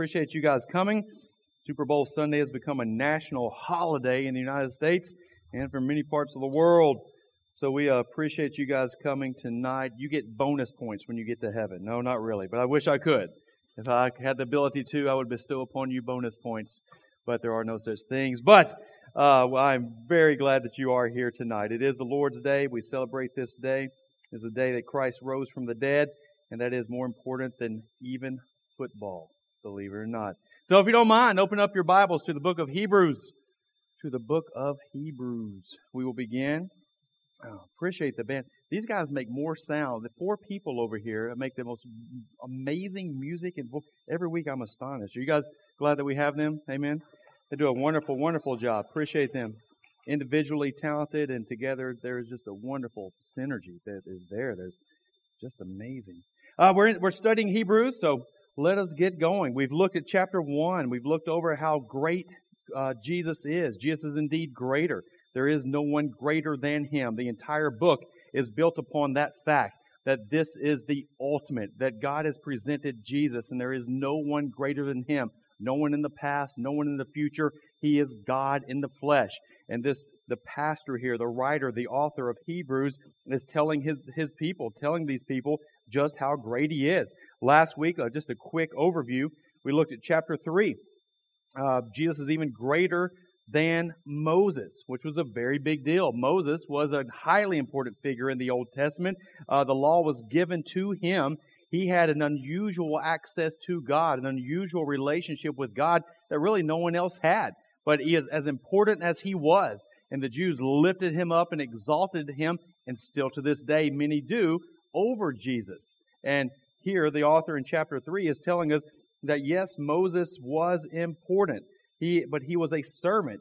appreciate you guys coming. Super Bowl Sunday has become a national holiday in the United States and for many parts of the world. So we uh, appreciate you guys coming tonight. You get bonus points when you get to heaven. No, not really, but I wish I could. If I had the ability to, I would bestow upon you bonus points, but there are no such things. But uh, well, I'm very glad that you are here tonight. It is the Lord's Day. We celebrate this day. It's the day that Christ rose from the dead, and that is more important than even football, believe it or not. So if you don't mind, open up your Bibles to the book of Hebrews. To the book of Hebrews. We will begin. Oh, appreciate the band. These guys make more sound. The four people over here make the most amazing music, and every week I'm astonished. Are you guys glad that we have them? Amen. They do a wonderful, wonderful job. Appreciate them. Individually talented and together, there is just a wonderful synergy that is there. That's just amazing. Uh, we're in, we're studying Hebrews, so let us get going. We've looked at chapter one. We've looked over how great uh, Jesus is. Jesus is indeed greater. There is no one greater than him. The entire book is built upon that fact that this is the ultimate, that God has presented Jesus and there is no one greater than him no one in the past, no one in the future. He is God in the flesh. And this, the pastor here, the writer, the author of Hebrews is telling his, his people, telling these people just how great he is. Last week, uh, just a quick overview, we looked at chapter 3. Uh, Jesus is even greater than Moses, which was a very big deal. Moses was a highly important figure in the Old Testament. Uh, the law was given to him, he had an unusual access to God, an unusual relationship with God that really no one else had. But he is as important as he was. And the Jews lifted him up and exalted him, and still to this day, many do, over Jesus. And here, the author in chapter 3 is telling us that yes, Moses was important, he, but he was a servant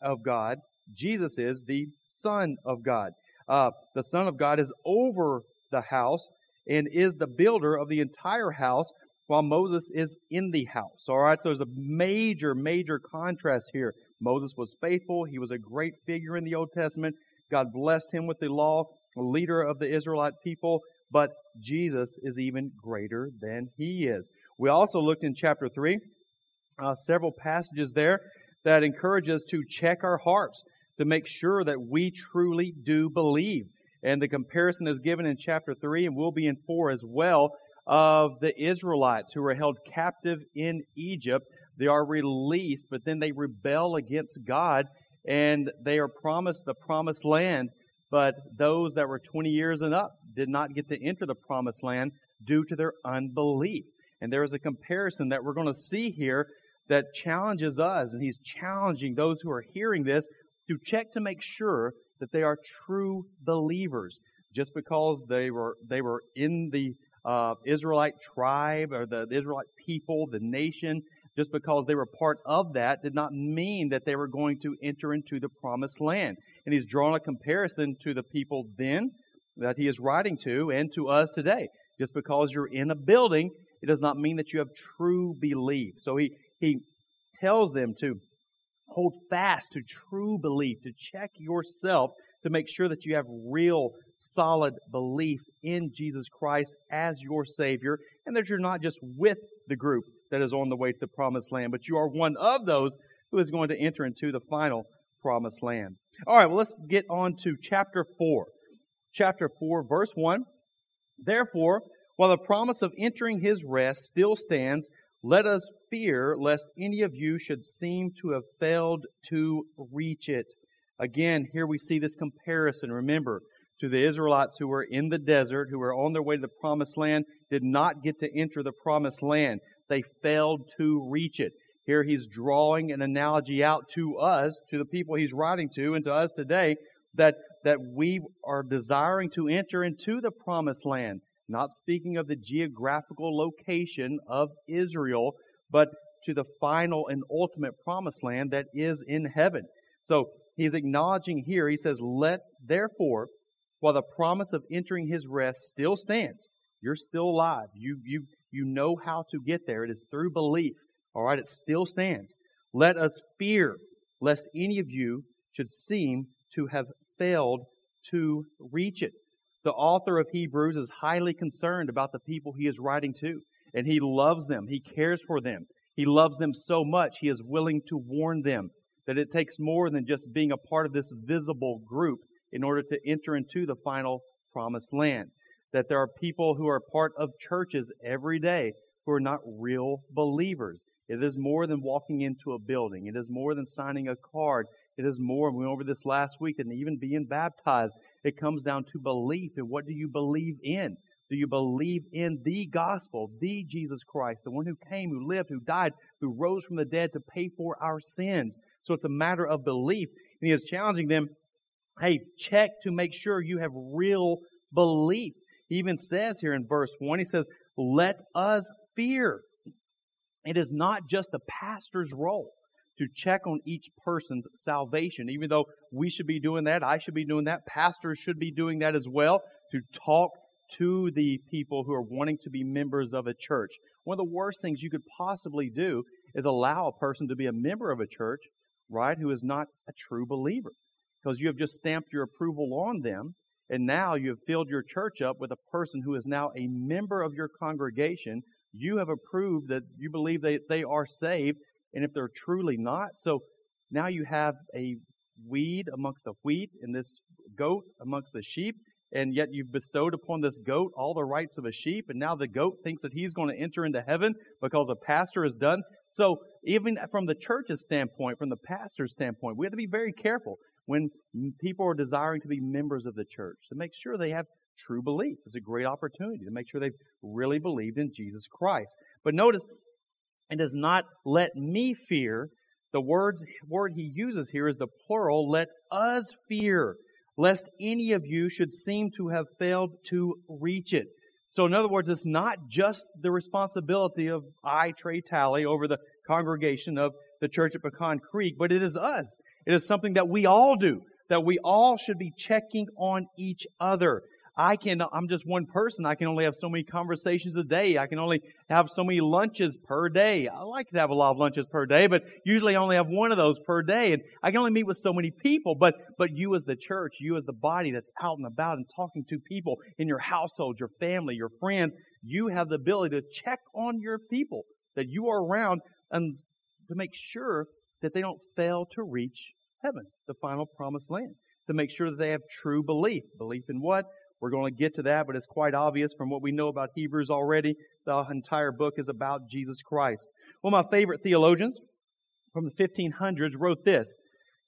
of God. Jesus is the Son of God. Uh, the Son of God is over the house, and is the builder of the entire house while Moses is in the house. All right, so there's a major, major contrast here. Moses was faithful. He was a great figure in the Old Testament. God blessed him with the law, leader of the Israelite people, but Jesus is even greater than he is. We also looked in chapter 3, uh, several passages there that encourage us to check our hearts to make sure that we truly do believe. And the comparison is given in chapter 3 and will be in 4 as well of the Israelites who were held captive in Egypt. They are released, but then they rebel against God and they are promised the promised land. But those that were 20 years and up did not get to enter the promised land due to their unbelief. And there is a comparison that we're going to see here that challenges us, and he's challenging those who are hearing this to check to make sure that they are true believers. Just because they were they were in the uh, Israelite tribe or the, the Israelite people, the nation, just because they were part of that did not mean that they were going to enter into the promised land. And he's drawn a comparison to the people then that he is writing to and to us today. Just because you're in a building, it does not mean that you have true belief. So he, he tells them to hold fast to true belief, to check yourself to make sure that you have real, solid belief in Jesus Christ as your Savior, and that you're not just with the group that is on the way to the promised land, but you are one of those who is going to enter into the final promised land. All right, well, let's get on to chapter 4. Chapter 4, verse 1. Therefore, while the promise of entering his rest still stands, let us fear lest any of you should seem to have failed to reach it. Again, here we see this comparison. Remember, to the Israelites who were in the desert, who were on their way to the promised land, did not get to enter the promised land. They failed to reach it. Here he's drawing an analogy out to us, to the people he's writing to, and to us today, that, that we are desiring to enter into the promised land not speaking of the geographical location of Israel, but to the final and ultimate promised land that is in heaven. So he's acknowledging here, he says, Let therefore, while the promise of entering his rest still stands, you're still alive. You, you, you know how to get there. It is through belief. All right, it still stands. Let us fear lest any of you should seem to have failed to reach it. The author of Hebrews is highly concerned about the people he is writing to, and he loves them. He cares for them. He loves them so much, He is willing to warn them that it takes more than just being a part of this visible group in order to enter into the final promised land. That there are people who are part of churches every day who are not real believers. It is more than walking into a building. It is more than signing a card. It is more, we went over this last week, than even being baptized. It comes down to belief. And what do you believe in? Do you believe in the gospel, the Jesus Christ, the one who came, who lived, who died, who rose from the dead to pay for our sins? So it's a matter of belief. And he is challenging them, hey, check to make sure you have real belief. He even says here in verse 1, he says, let us fear. It is not just the pastor's role to check on each person's salvation. Even though we should be doing that, I should be doing that, pastors should be doing that as well, to talk to the people who are wanting to be members of a church. One of the worst things you could possibly do is allow a person to be a member of a church, right, who is not a true believer. Because you have just stamped your approval on them, and now you have filled your church up with a person who is now a member of your congregation. You have approved that you believe that they are saved, and if they're truly not, so now you have a weed amongst the wheat and this goat amongst the sheep, and yet you've bestowed upon this goat all the rights of a sheep, and now the goat thinks that he's going to enter into heaven because a pastor has done. So even from the church's standpoint, from the pastor's standpoint, we have to be very careful when people are desiring to be members of the church to make sure they have true belief. It's a great opportunity to make sure they've really believed in Jesus Christ. But notice, it does not let me fear. The words, word he uses here is the plural, let us fear lest any of you should seem to have failed to reach it. So, in other words, it's not just the responsibility of I, Trey Tally, over the congregation of the church at Pecan Creek, but it is us. It is something that we all do, that we all should be checking on each other. I can, I'm just one person. I can only have so many conversations a day. I can only have so many lunches per day. I like to have a lot of lunches per day, but usually I only have one of those per day. And I can only meet with so many people. But, but you as the church, you as the body that's out and about and talking to people in your household, your family, your friends, you have the ability to check on your people that you are around and to make sure that they don't fail to reach heaven, the final promised land. To make sure that they have true belief. Belief in what? We're going to get to that, but it's quite obvious from what we know about Hebrews already. The entire book is about Jesus Christ. One of my favorite theologians from the 1500s wrote this.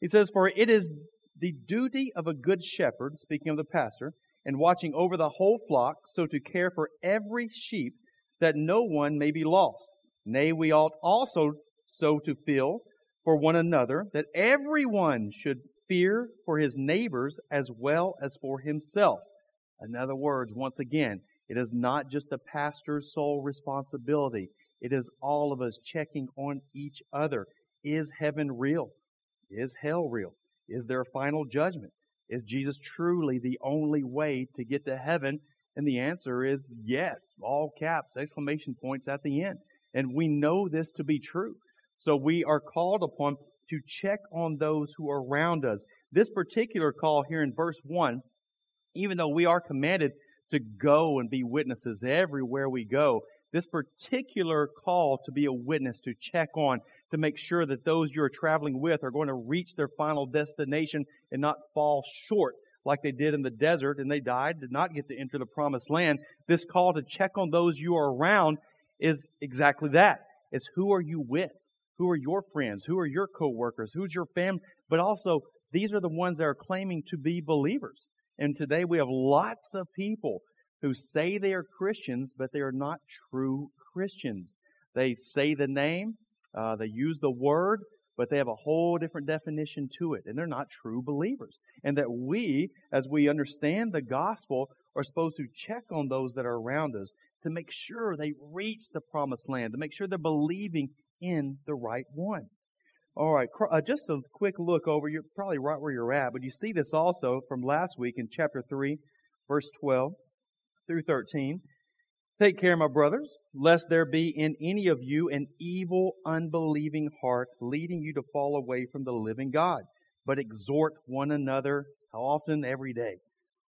He says, For it is the duty of a good shepherd, speaking of the pastor, and watching over the whole flock, so to care for every sheep, that no one may be lost. Nay, we ought also so to feel for one another, that everyone should fear for his neighbors as well as for himself. In other words, once again, it is not just the pastor's sole responsibility. It is all of us checking on each other. Is heaven real? Is hell real? Is there a final judgment? Is Jesus truly the only way to get to heaven? And the answer is yes, all caps, exclamation points at the end. And we know this to be true. So we are called upon to check on those who are around us. This particular call here in verse 1 even though we are commanded to go and be witnesses everywhere we go, this particular call to be a witness, to check on, to make sure that those you're traveling with are going to reach their final destination and not fall short like they did in the desert and they died, did not get to enter the promised land. This call to check on those you are around is exactly that. It's who are you with? Who are your friends? Who are your coworkers? Who's your family? But also, these are the ones that are claiming to be believers. And today we have lots of people who say they are Christians, but they are not true Christians. They say the name, uh, they use the word, but they have a whole different definition to it, and they're not true believers. And that we, as we understand the gospel, are supposed to check on those that are around us to make sure they reach the promised land, to make sure they're believing in the right one. All right, uh, just a quick look over. You're probably right where you're at, but you see this also from last week in chapter 3, verse 12 through 13. Take care, my brothers, lest there be in any of you an evil, unbelieving heart leading you to fall away from the living God. But exhort one another, how often? Every day,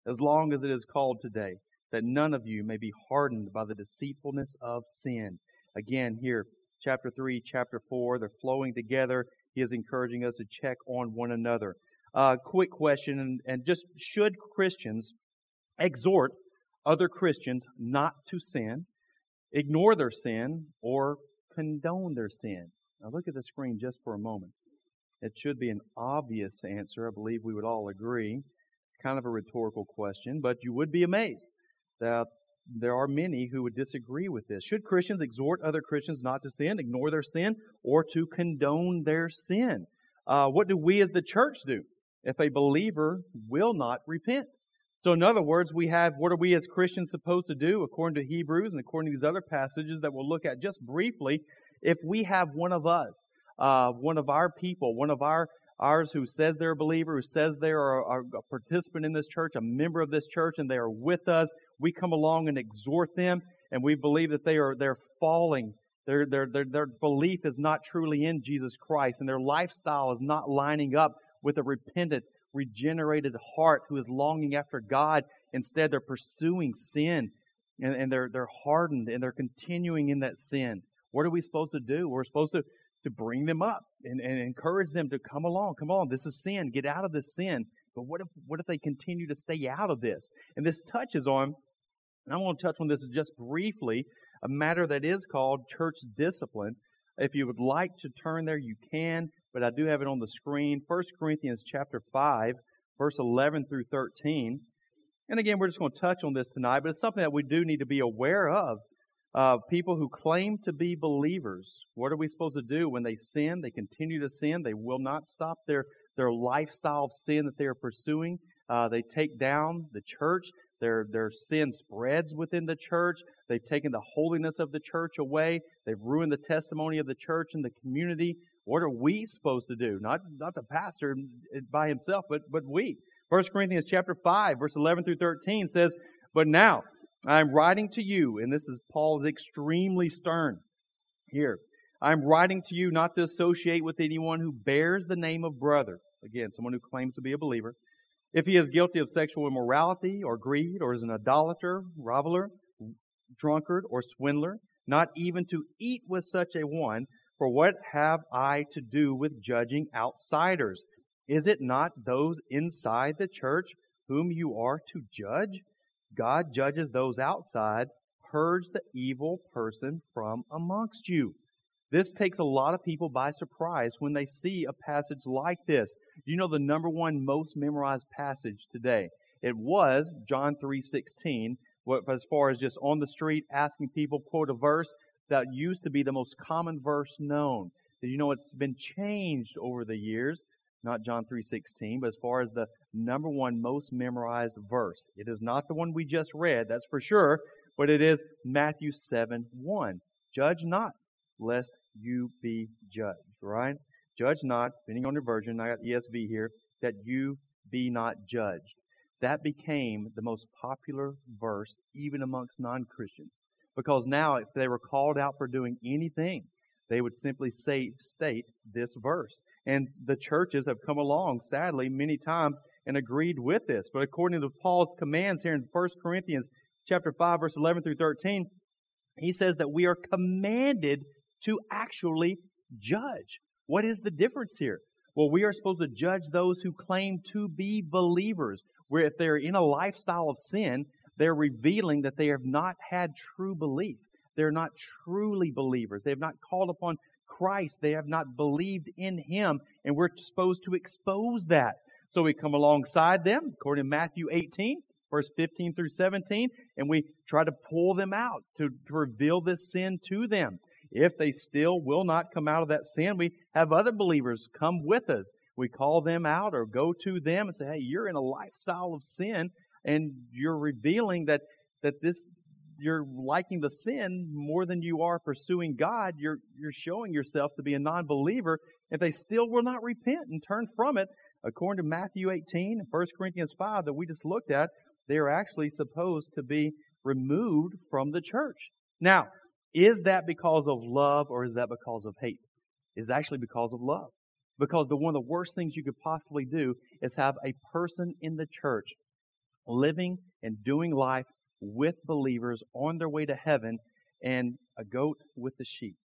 as long as it is called today, that none of you may be hardened by the deceitfulness of sin. Again, here, chapter 3, chapter 4. They're flowing together. He is encouraging us to check on one another. Uh, quick question, and, and just should Christians exhort other Christians not to sin, ignore their sin, or condone their sin? Now look at the screen just for a moment. It should be an obvious answer. I believe we would all agree. It's kind of a rhetorical question, but you would be amazed that there are many who would disagree with this. Should Christians exhort other Christians not to sin, ignore their sin, or to condone their sin? Uh, what do we as the church do if a believer will not repent? So, in other words, we have what are we as Christians supposed to do according to Hebrews and according to these other passages that we'll look at just briefly. If we have one of us, uh, one of our people, one of our ours who says they're a believer, who says they are a, a participant in this church, a member of this church, and they are with us, we come along and exhort them, and we believe that they are they're falling. Their, their, their, their belief is not truly in Jesus Christ, and their lifestyle is not lining up with a repentant, regenerated heart who is longing after God. Instead, they're pursuing sin, and, and they're, they're hardened, and they're continuing in that sin. What are we supposed to do? We're supposed to, to bring them up and, and encourage them to come along. Come on, this is sin. Get out of this sin. But what if, what if they continue to stay out of this? And this touches on and I want to touch on this just briefly, a matter that is called church discipline. If you would like to turn there, you can, but I do have it on the screen. 1 Corinthians chapter 5, verse 11 through 13. And again, we're just going to touch on this tonight, but it's something that we do need to be aware of. Uh, people who claim to be believers, what are we supposed to do when they sin? They continue to sin. They will not stop their, their lifestyle of sin that they are pursuing. Uh, they take down the church. Their, their sin spreads within the church. They've taken the holiness of the church away. They've ruined the testimony of the church and the community. What are we supposed to do? Not, not the pastor by himself, but, but we. 1 Corinthians chapter 5, verse 11 through 13 says, But now I am writing to you, and this is Paul is extremely stern here. I am writing to you not to associate with anyone who bears the name of brother. Again, someone who claims to be a believer if he is guilty of sexual immorality or greed or is an idolater, reveler, drunkard, or swindler, not even to eat with such a one, for what have I to do with judging outsiders? Is it not those inside the church whom you are to judge? God judges those outside. Purge the evil person from amongst you. This takes a lot of people by surprise when they see a passage like this. You know the number one most memorized passage today? It was John 3:16. As far as just on the street asking people quote a verse that used to be the most common verse known. Did you know it's been changed over the years? Not John 3:16, but as far as the number one most memorized verse, it is not the one we just read, that's for sure, but it is Matthew 7:1. Judge not lest you be judged, right? Judge not, depending on your version, I got ESV here, that you be not judged. That became the most popular verse even amongst non-Christians. Because now, if they were called out for doing anything, they would simply say, state this verse. And the churches have come along, sadly, many times and agreed with this. But according to Paul's commands here in 1 Corinthians chapter 5, verse 11 through 13, he says that we are commanded to actually judge. What is the difference here? Well, we are supposed to judge those who claim to be believers, where if they're in a lifestyle of sin, they're revealing that they have not had true belief. They're not truly believers. They have not called upon Christ. They have not believed in Him, and we're supposed to expose that. So we come alongside them, according to Matthew 18, verse 15 through 17, and we try to pull them out to, to reveal this sin to them. If they still will not come out of that sin, we have other believers come with us. We call them out or go to them and say, hey, you're in a lifestyle of sin and you're revealing that, that this, you're liking the sin more than you are pursuing God. You're, you're showing yourself to be a non-believer. If they still will not repent and turn from it, according to Matthew 18 and 1 Corinthians 5 that we just looked at, they are actually supposed to be removed from the church. Now, is that because of love or is that because of hate? It's actually because of love. Because the one of the worst things you could possibly do is have a person in the church living and doing life with believers on their way to heaven and a goat with the sheep.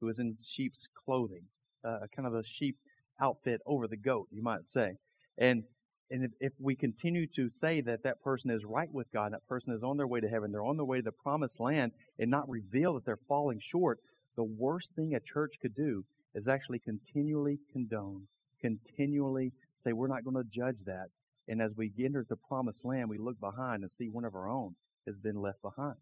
who is in sheep's clothing, uh, kind of a sheep outfit over the goat, you might say. And and if, if, we continue to say that that person is right with God, that person is on their way to heaven, they're on their way to the promised land, and not reveal that they're falling short, the worst thing a church could do is actually continually condone, continually say, we're not going to judge that. And as we enter the promised land, we look behind and see one of our own has been left behind.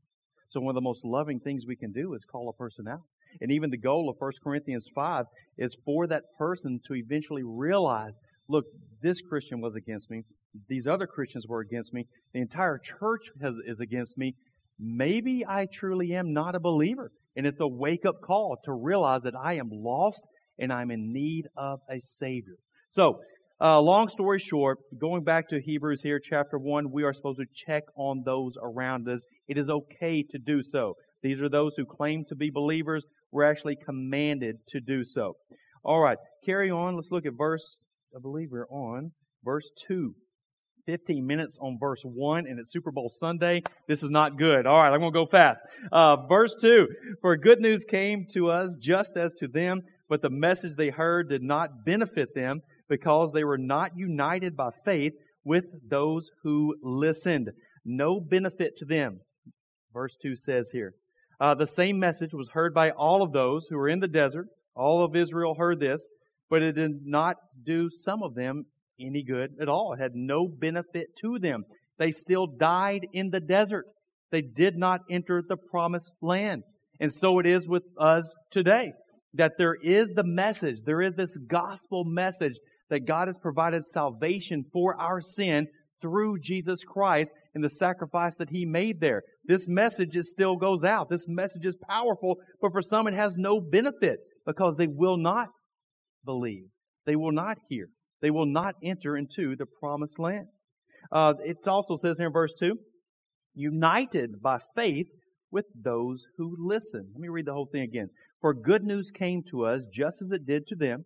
So one of the most loving things we can do is call a person out. And even the goal of 1 Corinthians 5 is for that person to eventually realize, look, this Christian was against me. These other Christians were against me. The entire church has, is against me. Maybe I truly am not a believer. And it's a wake up call to realize that I am lost and I'm in need of a Savior. So, uh, long story short, going back to Hebrews here, chapter 1, we are supposed to check on those around us. It is okay to do so. These are those who claim to be believers. We're actually commanded to do so. All right, carry on. Let's look at verse, I believe we're on verse 2. 15 minutes on verse 1 and it's Super Bowl Sunday. This is not good. All right, I'm going to go fast. Uh, verse 2. For good news came to us just as to them, but the message they heard did not benefit them because they were not united by faith with those who listened. No benefit to them. Verse 2 says here. Uh, the same message was heard by all of those who were in the desert. All of Israel heard this, but it did not do some of them any good at all. It had no benefit to them. They still died in the desert. They did not enter the promised land. And so it is with us today that there is the message, there is this gospel message that God has provided salvation for our sin through Jesus Christ and the sacrifice that He made there. This message is still goes out. This message is powerful, but for some it has no benefit because they will not believe. They will not hear. They will not enter into the promised land. Uh, it also says here in verse 2 united by faith with those who listen. Let me read the whole thing again. For good news came to us just as it did to them,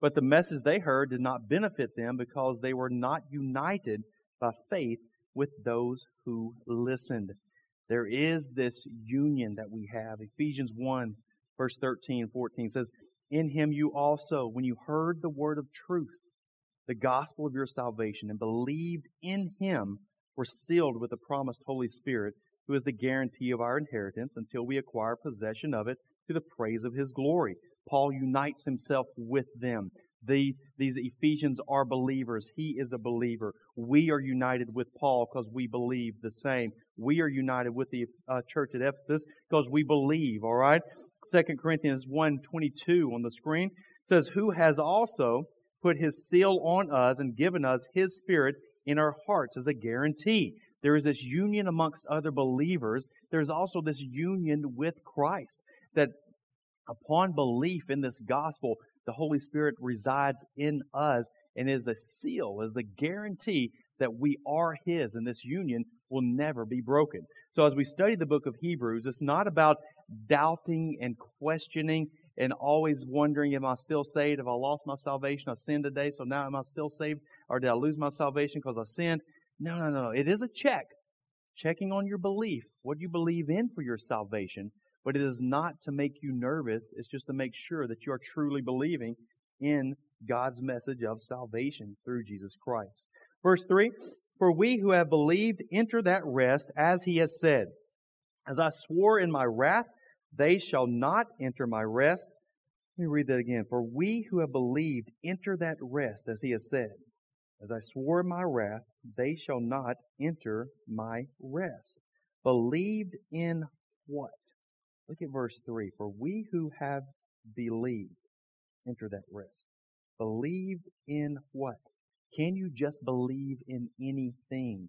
but the message they heard did not benefit them because they were not united by faith with those who listened. There is this union that we have. Ephesians 1, verse 13 and 14 says, In him you also, when you heard the word of truth, the gospel of your salvation, and believed in him, were sealed with the promised Holy Spirit, who is the guarantee of our inheritance until we acquire possession of it to the praise of his glory. Paul unites himself with them. The, these Ephesians are believers. He is a believer. We are united with Paul because we believe the same. We are united with the uh, church at Ephesus because we believe, all right? 2 Corinthians 1 22 on the screen says, Who has also put his seal on us and given us his spirit in our hearts as a guarantee. There is this union amongst other believers. There's also this union with Christ that upon belief in this gospel, the Holy Spirit resides in us and is a seal, is a guarantee that we are His and this union will never be broken. So as we study the book of Hebrews, it's not about doubting and questioning and always wondering, am I still saved? Have I lost my salvation? I sinned today, so now am I still saved? Or did I lose my salvation because I sinned? No, no, no. It is a check. Checking on your belief. What you believe in for your salvation? But it is not to make you nervous. It's just to make sure that you are truly believing in God's message of salvation through Jesus Christ. Verse 3 For we who have believed enter that rest, as he has said, As I swore in my wrath, they shall not enter my rest. Let me read that again. For we who have believed enter that rest, as he has said, As I swore in my wrath, they shall not enter my rest. Believed in what? Look at verse 3. For we who have believed enter that rest. Believed in what? Can you just believe in anything?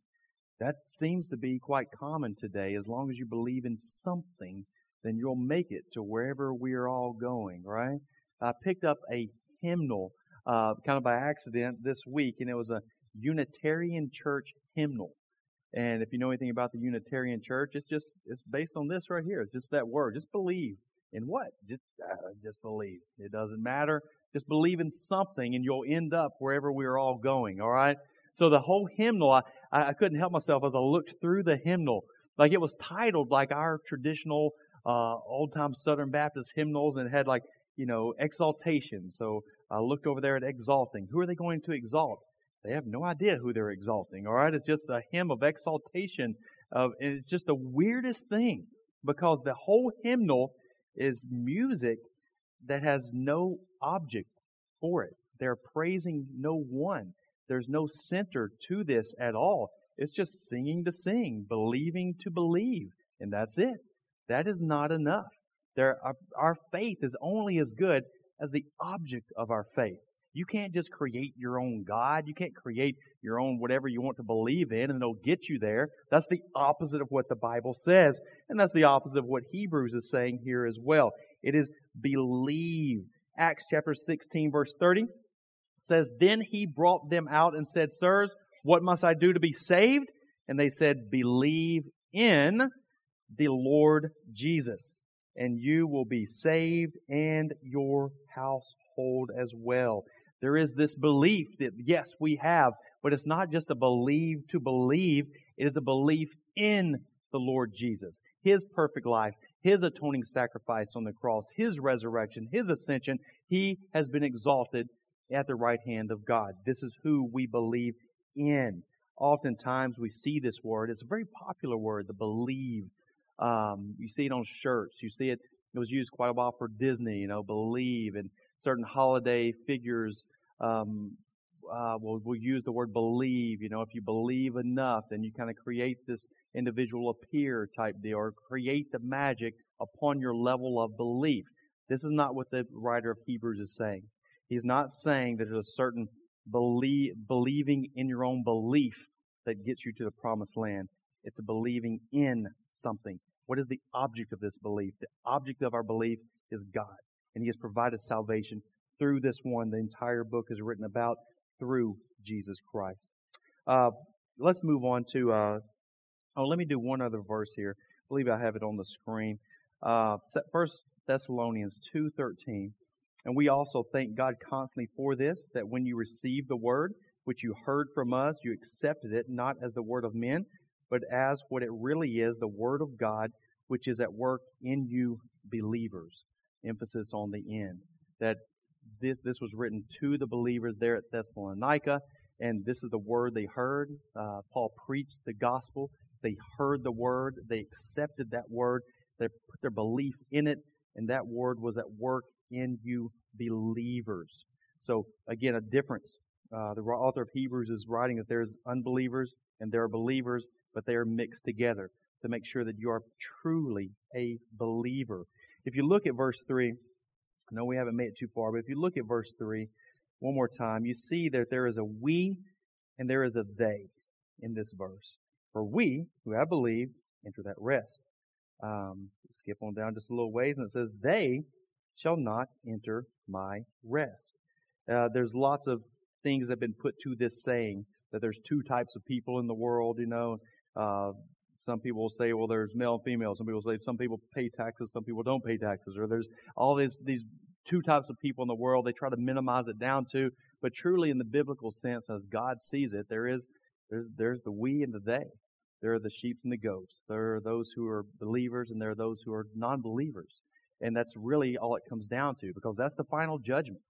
That seems to be quite common today. As long as you believe in something, then you'll make it to wherever we're all going, right? I picked up a hymnal uh, kind of by accident this week, and it was a Unitarian Church hymnal. And if you know anything about the Unitarian Church, it's just it's based on this right here. It's just that word. Just believe in what? Just uh, just believe. It doesn't matter. Just believe in something, and you'll end up wherever we're all going. All right. So the whole hymnal, I, I couldn't help myself as I looked through the hymnal. Like it was titled like our traditional uh, old time Southern Baptist hymnals and had like, you know, exaltation. So I looked over there at exalting. Who are they going to exalt? They have no idea who they're exalting. All right. It's just a hymn of exaltation of, and it's just the weirdest thing because the whole hymnal is music that has no object for it. They're praising no one. There's no center to this at all. It's just singing to sing, believing to believe, and that's it. That is not enough. There, our, our faith is only as good as the object of our faith. You can't just create your own God. You can't create your own whatever you want to believe in and it'll get you there. That's the opposite of what the Bible says. And that's the opposite of what Hebrews is saying here as well. It is believe. Acts chapter 16 verse 30 says, Then he brought them out and said, Sirs, what must I do to be saved? And they said, Believe in the Lord Jesus, and you will be saved and your household as well. There is this belief that, yes, we have, but it's not just a believe to believe, it is a belief in the Lord Jesus, His perfect life, His atoning sacrifice on the cross, His resurrection, His ascension. He has been exalted at the right hand of God. This is who we believe in. Oftentimes we see this word. It's a very popular word, the believe. Um, you see it on shirts. You see it. It was used quite a while for Disney. You know, believe and certain holiday figures um, uh, will will use the word believe. You know, if you believe enough, then you kind of create this individual appear type deal, or create the magic upon your level of belief. This is not what the writer of Hebrews is saying. He's not saying that there's a certain believe, believing in your own belief that gets you to the promised land. It's believing in something. What is the object of this belief? The object of our belief is God. And He has provided salvation through this one. The entire book is written about through Jesus Christ. Uh, let's move on to, uh, oh, let me do one other verse here. I believe I have it on the screen. Uh, First Thessalonians 2.13. And we also thank God constantly for this, that when you received the word, which you heard from us, you accepted it not as the word of men, but as what it really is, the word of God, which is at work in you believers. Emphasis on the end. That this, this was written to the believers there at Thessalonica, and this is the word they heard. Uh, Paul preached the gospel. They heard the word. They accepted that word. They put their belief in it, and that word was at work in you believers. So again, a difference. Uh, the author of Hebrews is writing that there's unbelievers and there are believers, but they are mixed together to make sure that you are truly a believer. If you look at verse 3, I know we haven't made it too far, but if you look at verse 3 one more time, you see that there is a we and there is a they in this verse. For we, who have believed, enter that rest. Um, skip on down just a little ways, and it says, They shall not enter my rest. Uh, there's lots of things that have been put to this saying that there's two types of people in the world, you know. Uh, some people will say, well, there's male and female. Some people say some people pay taxes, some people don't pay taxes, or there's all these, these two types of people in the world. They try to minimize it down to, but truly in the biblical sense, as God sees it, there is, there's, there's the we and the they. There are the sheep and the goats. There are those who are believers and there are those who are non-believers. And that's really all it comes down to because that's the final judgment.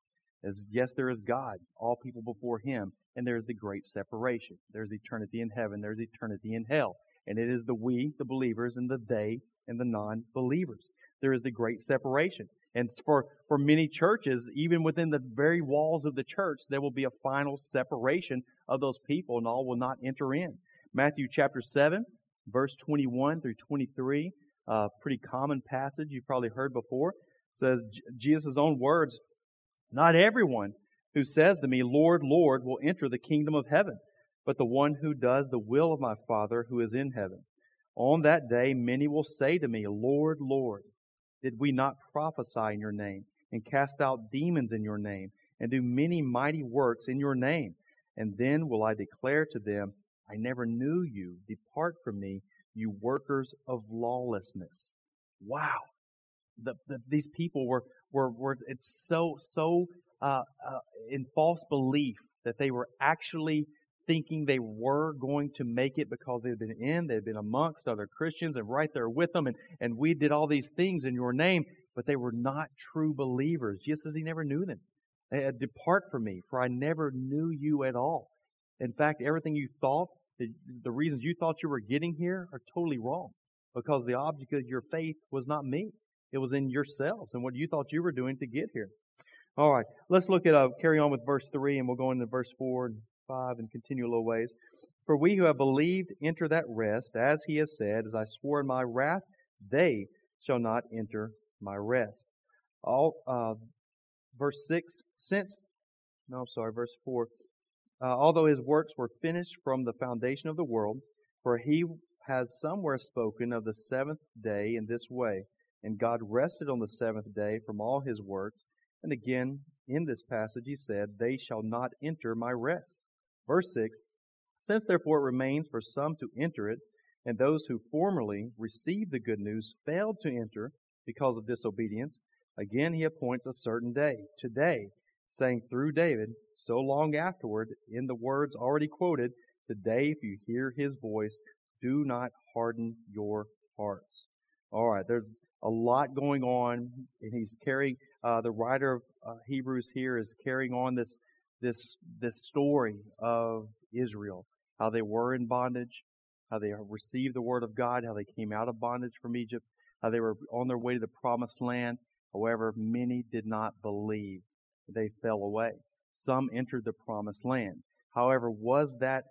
Is yes, there is God, all people before Him, and there's the great separation. There's eternity in heaven, there's eternity in hell. And it is the we, the believers, and the they, and the non-believers. There is the great separation. And for, for many churches, even within the very walls of the church, there will be a final separation of those people, and all will not enter in. Matthew chapter 7, verse 21 through 23 a pretty common passage you've probably heard before. Says Jesus' own words, Not everyone who says to me, Lord, Lord, will enter the kingdom of heaven, but the one who does the will of my Father who is in heaven. On that day, many will say to me, Lord, Lord, did we not prophesy in your name, and cast out demons in your name, and do many mighty works in your name? And then will I declare to them, I never knew you. Depart from me, you workers of lawlessness. Wow. The, the, these people were, were, were, it's so, so, uh, uh, in false belief that they were actually thinking they were going to make it because they had been in, they had been amongst other Christians and right there with them, and, and we did all these things in your name, but they were not true believers. Jesus says he never knew them. They had, Depart from me, for I never knew you at all. In fact, everything you thought, the, the reasons you thought you were getting here are totally wrong because the object of your faith was not me. It was in yourselves and what you thought you were doing to get here. All right, let's look at uh, carry on with verse three, and we'll go into verse four and five and continue a little ways. For we who have believed enter that rest, as he has said, as I swore in my wrath, they shall not enter my rest. All uh, verse six. Since no, sorry, verse four. Uh, although his works were finished from the foundation of the world, for he has somewhere spoken of the seventh day in this way, and God rested on the seventh day from all his works. And again, in this passage, he said, They shall not enter my rest. Verse 6 Since therefore it remains for some to enter it, and those who formerly received the good news failed to enter because of disobedience, again he appoints a certain day, today, saying through David, so long afterward, in the words already quoted, Today, if you hear his voice, do not harden your hearts. All right, there's a lot going on, and he's carrying. Uh, the writer of uh, Hebrews here is carrying on this this this story of Israel, how they were in bondage, how they received the word of God, how they came out of bondage from Egypt, how they were on their way to the promised land. However, many did not believe. They fell away. Some entered the promised land. However, was that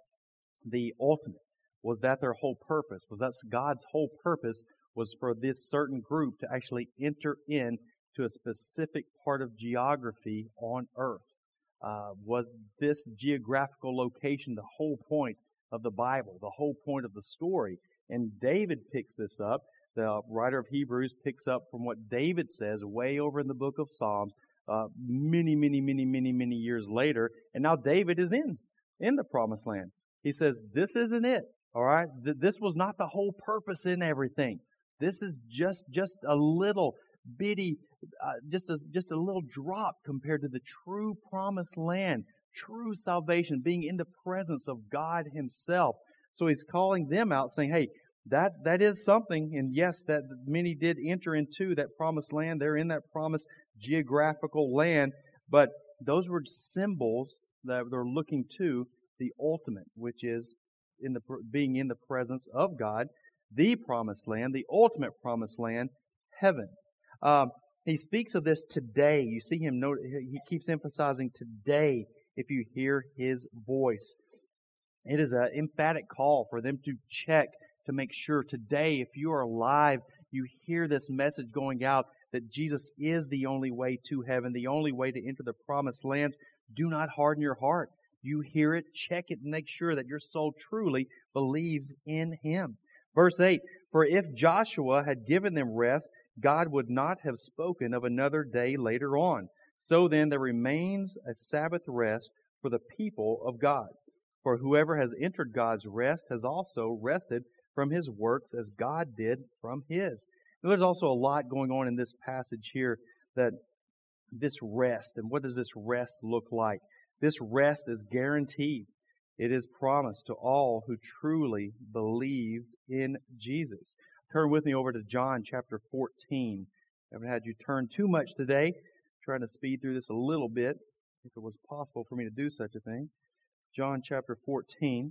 the ultimate? Was that their whole purpose? Was that God's whole purpose was for this certain group to actually enter in to a specific part of geography on earth? Uh, was this geographical location the whole point of the Bible, the whole point of the story? And David picks this up. The writer of Hebrews picks up from what David says way over in the book of Psalms, uh, many, many, many, many, many years later. And now David is in, in the promised land. He says, this isn't it. All right. This was not the whole purpose in everything. This is just, just a little bitty, uh, just a, just a little drop compared to the true promised land, true salvation, being in the presence of God Himself. So He's calling them out saying, hey, that, that is something. And yes, that many did enter into that promised land. They're in that promised geographical land. But those were symbols that they're looking to the ultimate, which is in the, being in the presence of God, the promised land, the ultimate promised land, heaven. Um, he speaks of this today. You see him he keeps emphasizing today if you hear his voice. It is an emphatic call for them to check to make sure today, if you are alive, you hear this message going out that Jesus is the only way to heaven, the only way to enter the promised lands. Do not harden your heart. You hear it, check it, and make sure that your soul truly believes in Him. Verse 8 For if Joshua had given them rest, God would not have spoken of another day later on. So then there remains a Sabbath rest for the people of God. For whoever has entered God's rest has also rested from his works as God did from his. Now, there's also a lot going on in this passage here that this rest, and what does this rest look like? This rest is guaranteed. It is promised to all who truly believe in Jesus. Turn with me over to John chapter 14. I haven't had you turn too much today. I'm trying to speed through this a little bit, if it was possible for me to do such a thing. John chapter 14.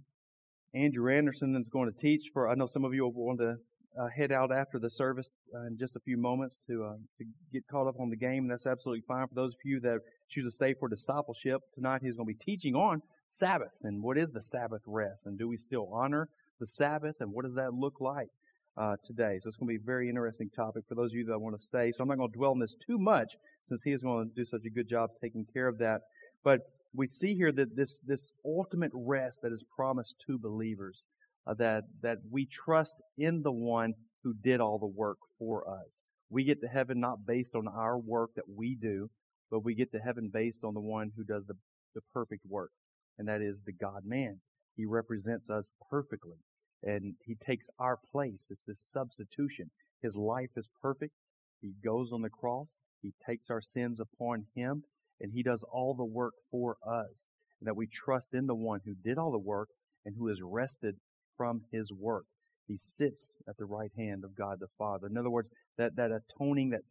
Andrew Anderson is going to teach for, I know some of you will want to uh, head out after the service uh, in just a few moments to, uh, to get caught up on the game, and that's absolutely fine. For those of you that choose to stay for discipleship, tonight he's going to be teaching on Sabbath and what is the Sabbath rest, and do we still honor the Sabbath, and what does that look like uh, today? So it's going to be a very interesting topic for those of you that want to stay. So I'm not going to dwell on this too much, since he is going to do such a good job taking care of that. But we see here that this this ultimate rest that is promised to believers uh, that, that we trust in the one who did all the work for us. We get to heaven not based on our work that we do, but we get to heaven based on the one who does the, the perfect work, and that is the God man. He represents us perfectly, and he takes our place. It's this substitution. His life is perfect. He goes on the cross. He takes our sins upon him, and he does all the work for us. and that we trust in the one who did all the work and who is rested from his work. He sits at the right hand of God the Father. In other words, that, that atoning, that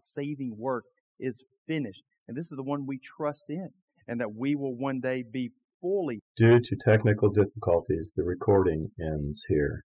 saving work is finished. And this is the one we trust in, and that we will one day be Due to technical difficulties, the recording ends here.